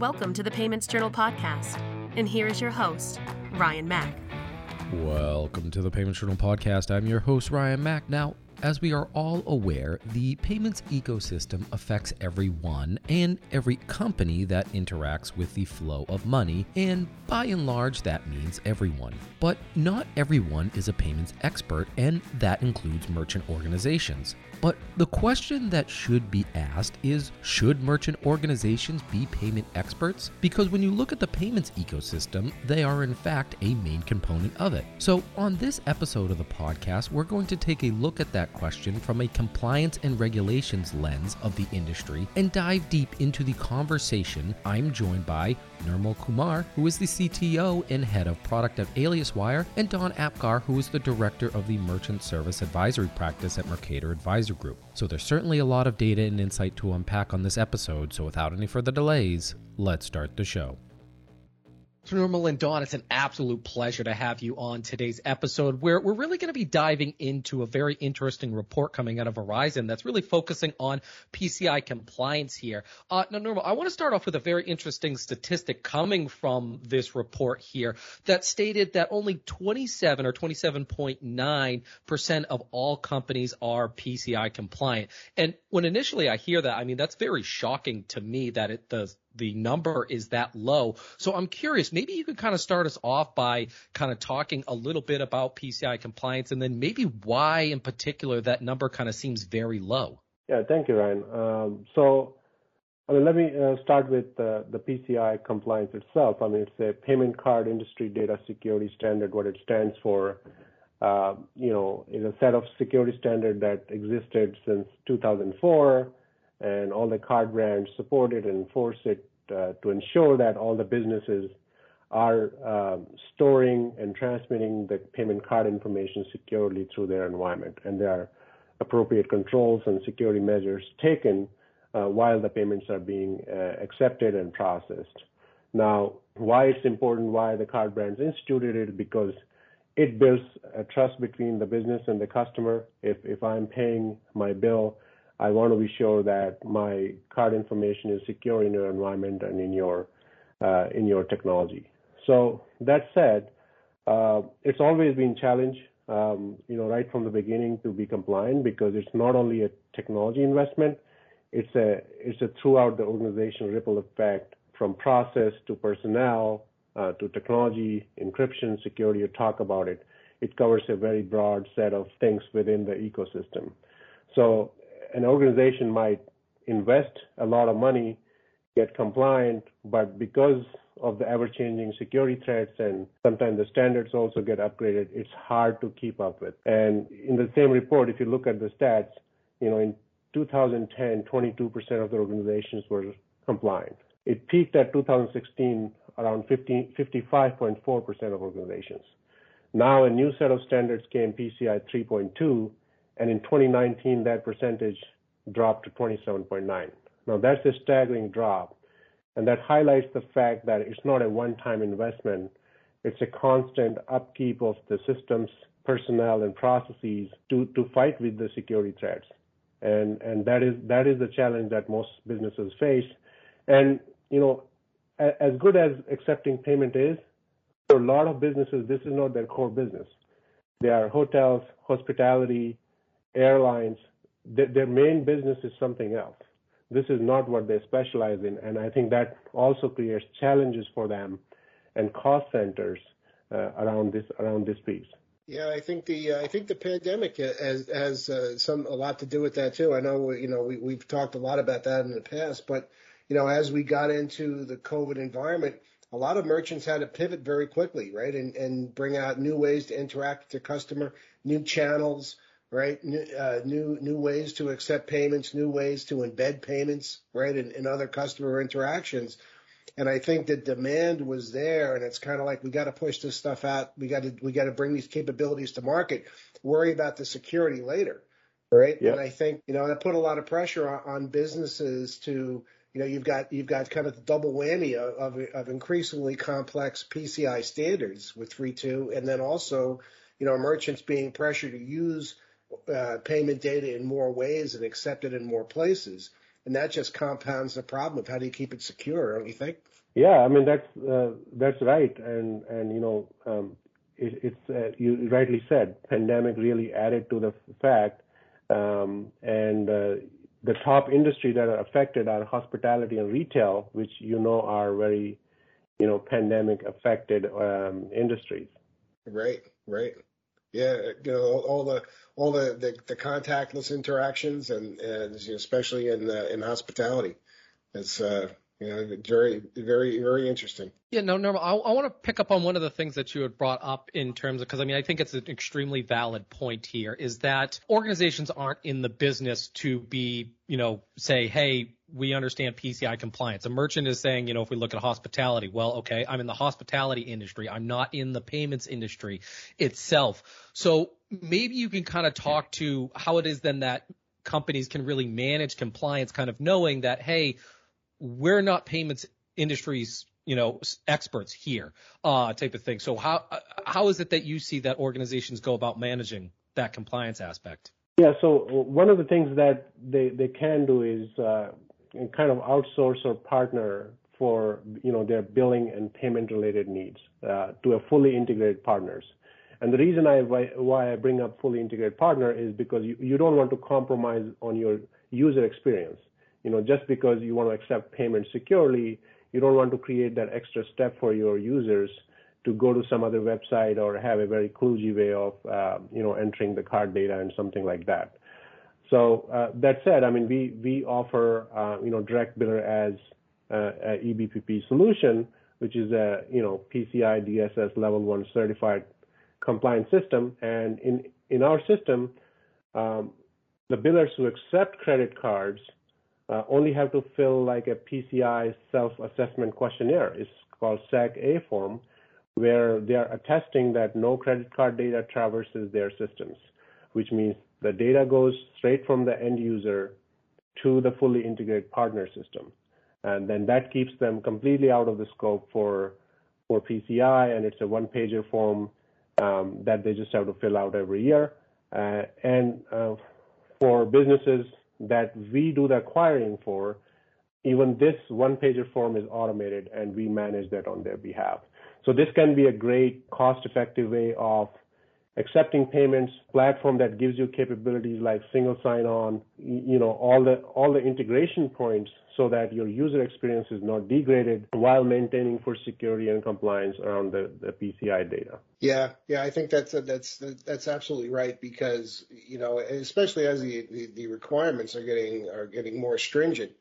Welcome to the Payments Journal podcast. And here is your host, Ryan Mack. Welcome to the Payments Journal podcast. I'm your host, Ryan Mack. Now, as we are all aware, the payments ecosystem affects everyone and every company that interacts with the flow of money, and by and large, that means everyone. But not everyone is a payments expert, and that includes merchant organizations. But the question that should be asked is should merchant organizations be payment experts? Because when you look at the payments ecosystem, they are in fact a main component of it. So, on this episode of the podcast, we're going to take a look at that question from a compliance and regulations lens of the industry and dive deep into the conversation. I'm joined by Nirmal Kumar, who is the CTO and head of product at AliasWire, and Don Apgar, who is the director of the merchant service advisory practice at Mercator Advisory Group. So there's certainly a lot of data and insight to unpack on this episode, so without any further delays, let's start the show. Nirmal and Don, it's an absolute pleasure to have you on today's episode where we're really going to be diving into a very interesting report coming out of Verizon that's really focusing on PCI compliance here. Uh, now, Nirmal, I want to start off with a very interesting statistic coming from this report here that stated that only 27 or 27.9% of all companies are PCI compliant. And when initially I hear that, I mean, that's very shocking to me that it, the the number is that low. So I'm curious, maybe you could kind of start us off by kind of talking a little bit about PCI compliance and then maybe why in particular that number kind of seems very low. Yeah, thank you, Ryan. Um, so I mean, let me uh, start with uh, the PCI compliance itself. I mean, it's a payment card industry data security standard. What it stands for, uh, you know, is a set of security standard that existed since 2004 and all the card brands support it and enforce it to ensure that all the businesses are um, storing and transmitting the payment card information securely through their environment. And there are appropriate controls and security measures taken uh, while the payments are being uh, accepted and processed. Now, why it's important, why the card brands instituted it, because it builds a trust between the business and the customer. If I'm paying my bill I want to be sure that my card information is secure in your environment and in your uh, in your technology. So that said, uh, it's always been challenge, um, you know, right from the beginning to be compliant because it's not only a technology investment, it's a it's a throughout the organization ripple effect from process to personnel uh, to technology, encryption, security. You talk about it. It covers a very broad set of things within the ecosystem. So an organization might invest a lot of money, get compliant, but because of the ever-changing security threats and sometimes the standards also get upgraded, it's hard to keep up with. And in the same report, if you look at the stats, you know, in 2010, 22% of the organizations were compliant. It peaked at 2016 around 50, 55.4% of organizations. Now a new set of standards came, PCI 3.2, and in 2019, that percentage dropped to 27.9. Now, that's a staggering drop, and that highlights the fact that it's not a one-time investment. It's a constant upkeep of the systems, personnel, and processes to, to fight with the security threats. And, and that is that is the challenge that most businesses face. And you know, as good as accepting payment is, for a lot of businesses, this is not their core business. They are hotels, hospitality, airlines, th- their main business is something else. This is not what they specialize in, and I think that also creates challenges for them and cost centers uh, around this around this piece. Yeah, I think the uh, I think the pandemic has has uh, some a lot to do with that too. I know you know we we've talked a lot about that in the past, but you know as we got into the COVID environment, a lot of merchants had to pivot very quickly, right, and and bring out new ways to interact with their customer, new channels, right? New, uh, new, new ways to accept payments, new ways to embed payments, right? In, in other customer interactions. And I think the demand was there and it's kind of like we got to push this stuff out. We got to, we got to bring these capabilities to market, worry about the security later. Right. Yep. And I think, you know, that put a lot of pressure on, on businesses to, you know, you've got you've got kind of the double whammy of, of, of increasingly complex PCI standards with 3.2, and then also, you know, merchants being pressured to use uh, payment data in more ways and accept it in more places. and that just compounds the problem of how do you keep it secure, don't you think? Yeah, I mean that's uh, that's right, and and you know um, it, it's uh, you rightly said, pandemic really added to the fact, um, and uh, the top industry that are affected are hospitality and retail, which you know are very you know pandemic affected um, industries. Right, right. Yeah, you know all the all the the, the contactless interactions and, and especially in uh, in hospitality. It's uh, you know, very, very, very interesting. Yeah, no, Nirmal, I, I want to pick up on one of the things that you had brought up in terms of, because I mean, I think it's an extremely valid point here is that organizations aren't in the business to be, you know, say, hey, we understand PCI compliance. A merchant is saying, you know, if we look at hospitality, well, okay, I'm in the hospitality industry. I'm not in the payments industry itself. So maybe you can kind of talk to how it is then that companies can really manage compliance, kind of knowing that, hey, we're not payments industries you know experts here uh type of thing so how how is it that you see that organizations go about managing that compliance aspect yeah so one of the things that they they can do is uh, kind of outsource or partner for you know their billing and payment related needs uh, to a fully integrated partners and the reason I why, I bring up fully integrated partner is because you, you don't want to compromise on your user experience you know, just because you want to accept payment securely, you don't want to create that extra step for your users to go to some other website or have a very kludgy way of, uh, you know, entering the card data and something like that. So uh, that said, I mean, we we offer, uh, you know, direct biller as uh, a eBPP solution, which is a, you know, PCI DSS level one certified compliance system. And in in our system, um, the billers who accept credit cards only have to fill like a PCI self-assessment questionnaire. It's called SAQ-A form, where they are attesting that no credit card data traverses their systems, which means the data goes straight from the end user to the fully integrated partner system. And then that keeps them completely out of the scope for for PCI, and it's a one-pager form um, that they just have to fill out every year. Uh, and uh, for businesses that we do the acquiring for, even this one pager form is automated and we manage that on their behalf. So this can be a great cost effective way of accepting payments platform that gives you capabilities like single sign on, you know, all the all the integration points so that your user experience is not degraded while maintaining for security and compliance around the, the PCI data. Yeah, yeah, I think that's that's that's absolutely right because you know, especially as the, the, the requirements are getting are getting more stringent,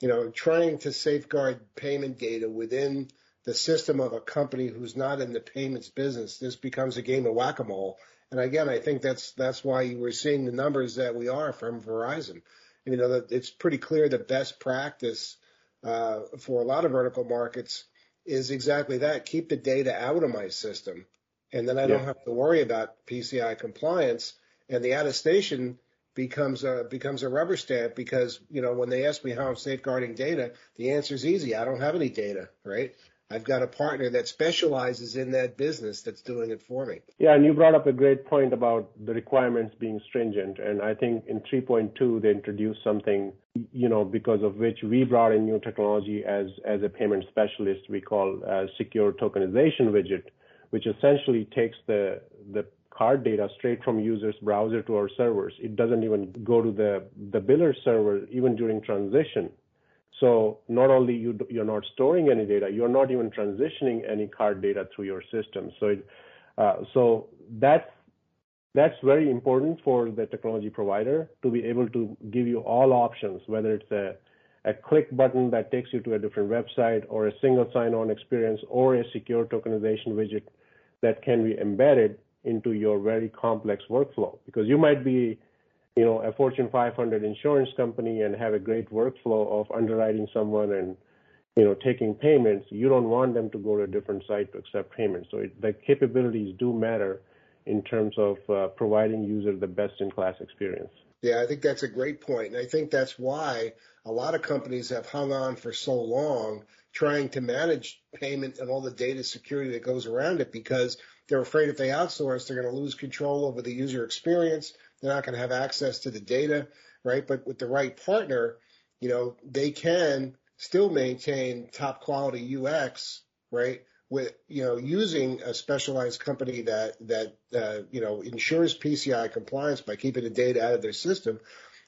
you know, trying to safeguard payment data within the system of a company who's not in the payments business, this becomes a game of whack-a-mole. And again, I think that's that's why you were seeing the numbers that we are from Verizon you know, that it's pretty clear that best practice uh, for a lot of vertical markets is exactly that. Keep the data out of my system, and then I don't have to worry about PCI compliance. And the attestation becomes a becomes a rubber stamp because you know when they ask me how I'm safeguarding data, the answer is easy. I don't have any data, right? I've got a partner that specializes in that business that's doing it for me. Yeah, and you brought up a great point about the requirements being stringent. And I think in 3.2, they introduced something, you know, because of which we brought in new technology as, as a payment specialist we call a secure tokenization widget, which essentially takes the, the card data straight from users browser to our servers. It doesn't even go to the, the biller server even during transition. So not only you, you're not storing any data, you're not even transitioning any card data through your system. So, it, uh, so that's that's very important for the technology provider to be able to give you all options, whether it's a a click button that takes you to a different website or a single sign-on experience or a secure tokenization widget that can be embedded into your very complex workflow. Because you might be you know, a Fortune 500 insurance company and have a great workflow of underwriting someone and, you know, taking payments, you don't want them to go to a different site to accept payments. So it, the capabilities do matter in terms of uh, providing user the best in class experience. Yeah, I think that's a great point. And I think that's why a lot of companies have hung on for so long trying to manage payment and all the data security that goes around it because they're afraid if they outsource, they're going to lose control over the user experience they're not going to have access to the data, right? But with the right partner, you know, they can still maintain top quality UX, right? With you know using a specialized company that that uh, you know ensures PCI compliance by keeping the data out of their system,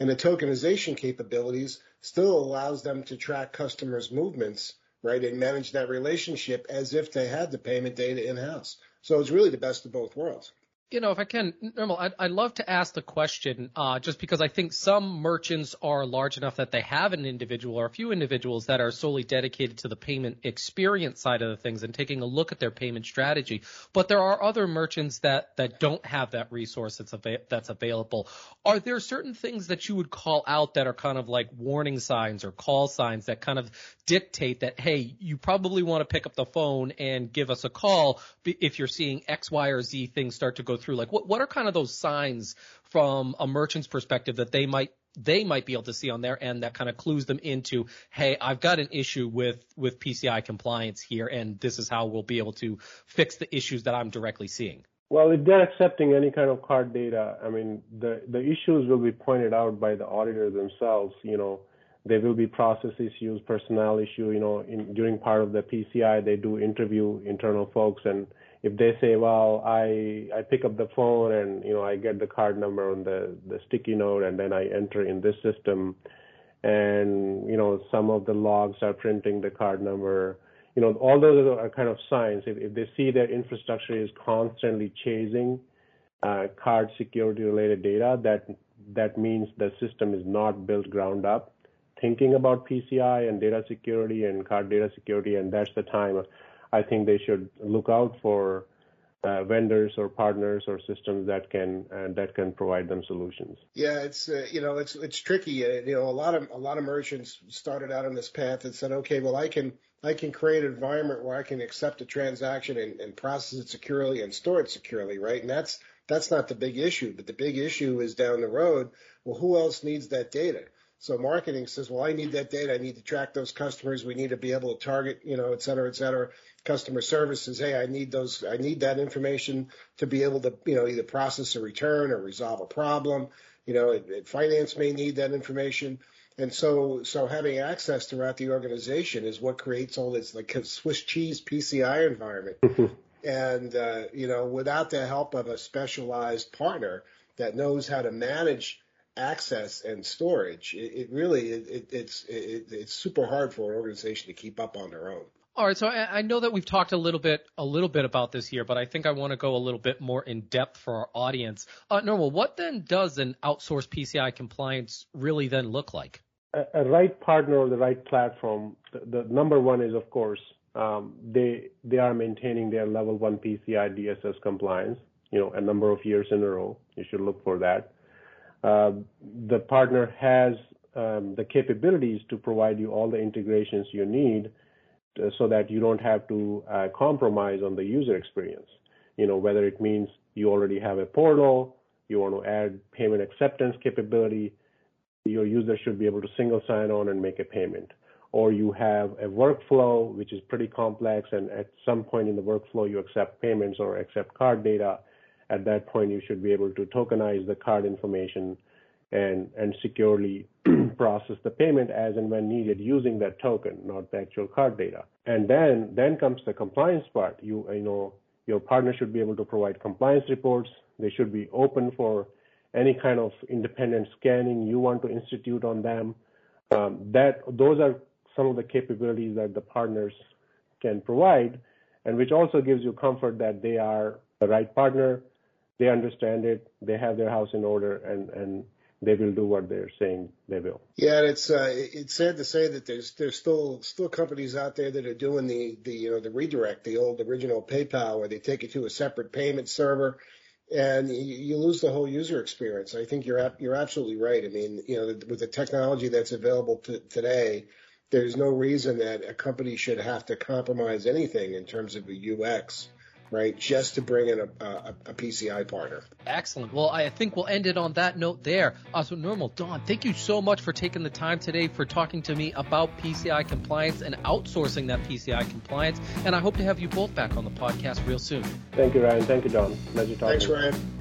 and the tokenization capabilities still allows them to track customers' movements, right, and manage that relationship as if they had the payment data in house. So it's really the best of both worlds you know, if I can, Nirmal, I'd, I'd love to ask the question, uh, just because I think some merchants are large enough that they have an individual or a few individuals that are solely dedicated to the payment experience side of the things and taking a look at their payment strategy. But there are other merchants that, that don't have that resource that's, av- that's available. Are there certain things that you would call out that are kind of like warning signs or call signs that kind of dictate that, hey, you probably want to pick up the phone and give us a call if you're seeing X, Y, or Z things start to go through? Like what, what are kind of those signs from a merchant's perspective that they might they might be able to see on their end that kind of clues them into, hey, I've got an issue with with PCI compliance here, and this is how we'll be able to fix the issues that I'm directly seeing. Well, if they're accepting any kind of card data, I mean, the the issues will be pointed out by the auditor themselves. You know, there will be process issues, personnel issue. You know, in, during part of the PCI, they do interview internal folks and if they say, well, I I pick up the phone and you know I get the card number on the the sticky note and then I enter in this system, and you know some of the logs are printing the card number, you know all those are kind of signs. If if they see their infrastructure is constantly chasing uh, card security related data, that that means the system is not built ground up, thinking about PCI and data security and card data security, and that's the time I think they should look out for uh, vendors or partners or systems that can uh, that can provide them solutions. Yeah, it's uh, you know it's it's tricky. Uh, you know, a lot of a lot of merchants started out on this path and said, okay, well I can I can create an environment where I can accept a transaction and, and process it securely and store it securely, right? And that's that's not the big issue, but the big issue is down the road. Well, who else needs that data? So marketing says, well, I need that data. I need to track those customers. We need to be able to target, you know, et cetera, et cetera. Customer service says, hey, I need those, I need that information to be able to, you know, either process a return or resolve a problem. You know, it, it, finance may need that information. And so, so having access throughout the organization is what creates all this like Swiss cheese PCI environment. and, uh, you know, without the help of a specialized partner that knows how to manage access and storage, it, it really it, it's it, it's super hard for an organization to keep up on their own. All right, so I, know that we've talked a little bit a little bit about this here, but I think I want to go a little bit more in depth for our audience. Uh, Nirmal, what then does an outsourced PCI compliance really then look like? A, a right partner or the right platform. The, the number one is, of course, um, they they are maintaining their level one PCI DSS compliance. You know, a number of years in a row. You should look for that. Uh, the partner has um, the capabilities to provide you all the integrations you need to, so that you don't have to uh, compromise on the user experience. You know, whether it means you already have a portal, you want to add payment acceptance capability, your user should be able to single sign on and make a payment. Or you have a workflow which is pretty complex, and at some point in the workflow you accept payments or accept card data at that point, you should be able to tokenize the card information and, and securely process the payment as and when needed using that token, not the actual card data. And then, then comes the compliance part. You, you know, your partner should be able to provide compliance reports. They should be open for any kind of independent scanning you want to institute on them. Um, that those are some of the capabilities that the partners can provide, and which also gives you comfort that they are the right partner they understand it, they have their house in order, and and they will do what they're saying they will. Yeah, it's uh, it's sad to say that there's there's still still companies out there that are doing the the you know the redirect, the old original PayPal, where they take it to a separate payment server, and you, you lose the whole user experience. I think you're you're absolutely right. I mean, you know, with the technology that's available to, today, there's no reason that a company should have to compromise anything in terms of the UX right? Just to bring in a, a, a, PCI partner. Excellent. Well, I think we'll end it on that note there. Uh, so, Nirmal, Don, thank you so much for taking the time today for talking to me about PCI compliance and outsourcing that PCI compliance. And I hope to have you both back on the podcast real soon. Thank you, Ryan. Thank you, Don. Pleasure talking. Thanks, Ryan.